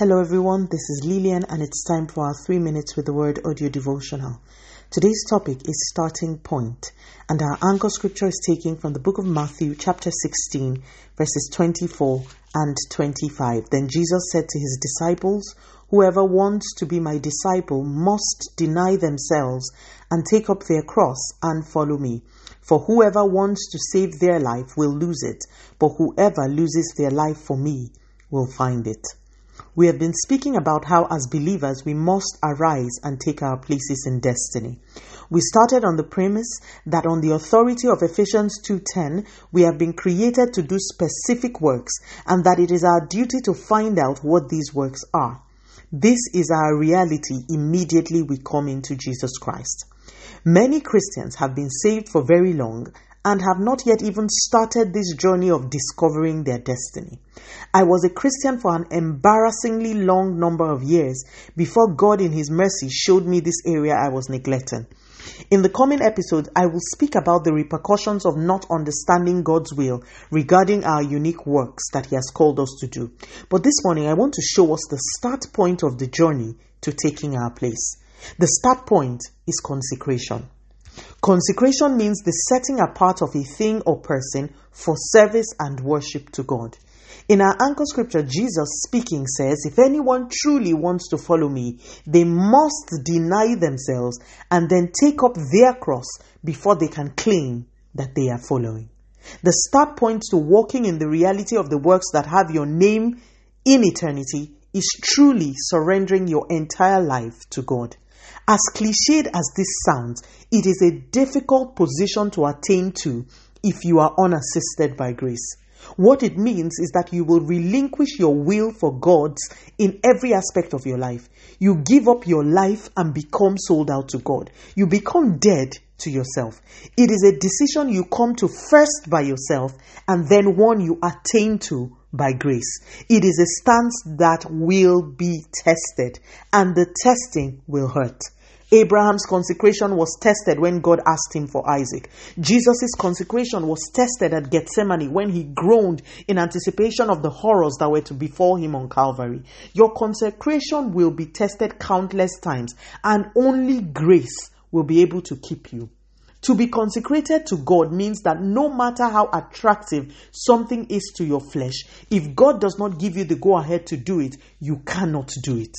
Hello, everyone. This is Lillian, and it's time for our three minutes with the word audio devotional. Today's topic is starting point, and our anchor scripture is taken from the book of Matthew, chapter 16, verses 24 and 25. Then Jesus said to his disciples, Whoever wants to be my disciple must deny themselves and take up their cross and follow me. For whoever wants to save their life will lose it, but whoever loses their life for me will find it. We have been speaking about how, as believers, we must arise and take our places in destiny. We started on the premise that on the authority of Ephesians 2:10, we have been created to do specific works and that it is our duty to find out what these works are. This is our reality immediately we come into Jesus Christ. Many Christians have been saved for very long and have not yet even started this journey of discovering their destiny. I was a Christian for an embarrassingly long number of years before God, in His mercy, showed me this area I was neglecting. In the coming episode, I will speak about the repercussions of not understanding God's will regarding our unique works that He has called us to do. But this morning, I want to show us the start point of the journey to taking our place. The start point is consecration. Consecration means the setting apart of a thing or person for service and worship to God. In our anchor scripture, Jesus speaking says, If anyone truly wants to follow me, they must deny themselves and then take up their cross before they can claim that they are following. The start point to walking in the reality of the works that have your name in eternity is truly surrendering your entire life to God. As cliched as this sounds, it is a difficult position to attain to if you are unassisted by grace. What it means is that you will relinquish your will for God's in every aspect of your life. You give up your life and become sold out to God. You become dead to yourself. It is a decision you come to first by yourself and then one you attain to by grace. It is a stance that will be tested and the testing will hurt. Abraham's consecration was tested when God asked him for Isaac. Jesus' consecration was tested at Gethsemane when he groaned in anticipation of the horrors that were to befall him on Calvary. Your consecration will be tested countless times, and only grace will be able to keep you. To be consecrated to God means that no matter how attractive something is to your flesh, if God does not give you the go ahead to do it, you cannot do it.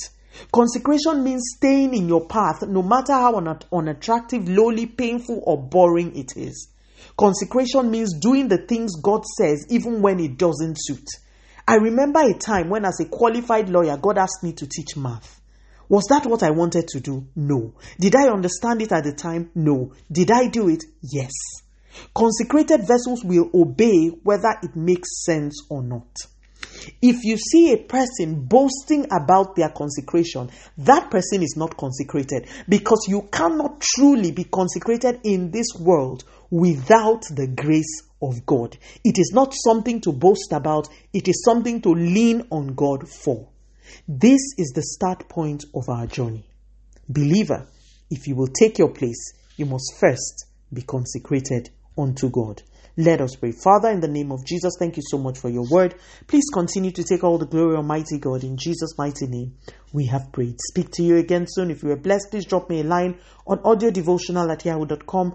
Consecration means staying in your path no matter how unattractive, lowly, painful, or boring it is. Consecration means doing the things God says even when it doesn't suit. I remember a time when, as a qualified lawyer, God asked me to teach math. Was that what I wanted to do? No. Did I understand it at the time? No. Did I do it? Yes. Consecrated vessels will obey whether it makes sense or not. If you see a person boasting about their consecration, that person is not consecrated because you cannot truly be consecrated in this world without the grace of God. It is not something to boast about, it is something to lean on God for. This is the start point of our journey. Believer, if you will take your place, you must first be consecrated unto God. Let us pray. Father, in the name of Jesus, thank you so much for your word. Please continue to take all the glory, Almighty God. In Jesus' mighty name, we have prayed. Speak to you again soon. If you are blessed, please drop me a line on audiodevotional at yahoo.com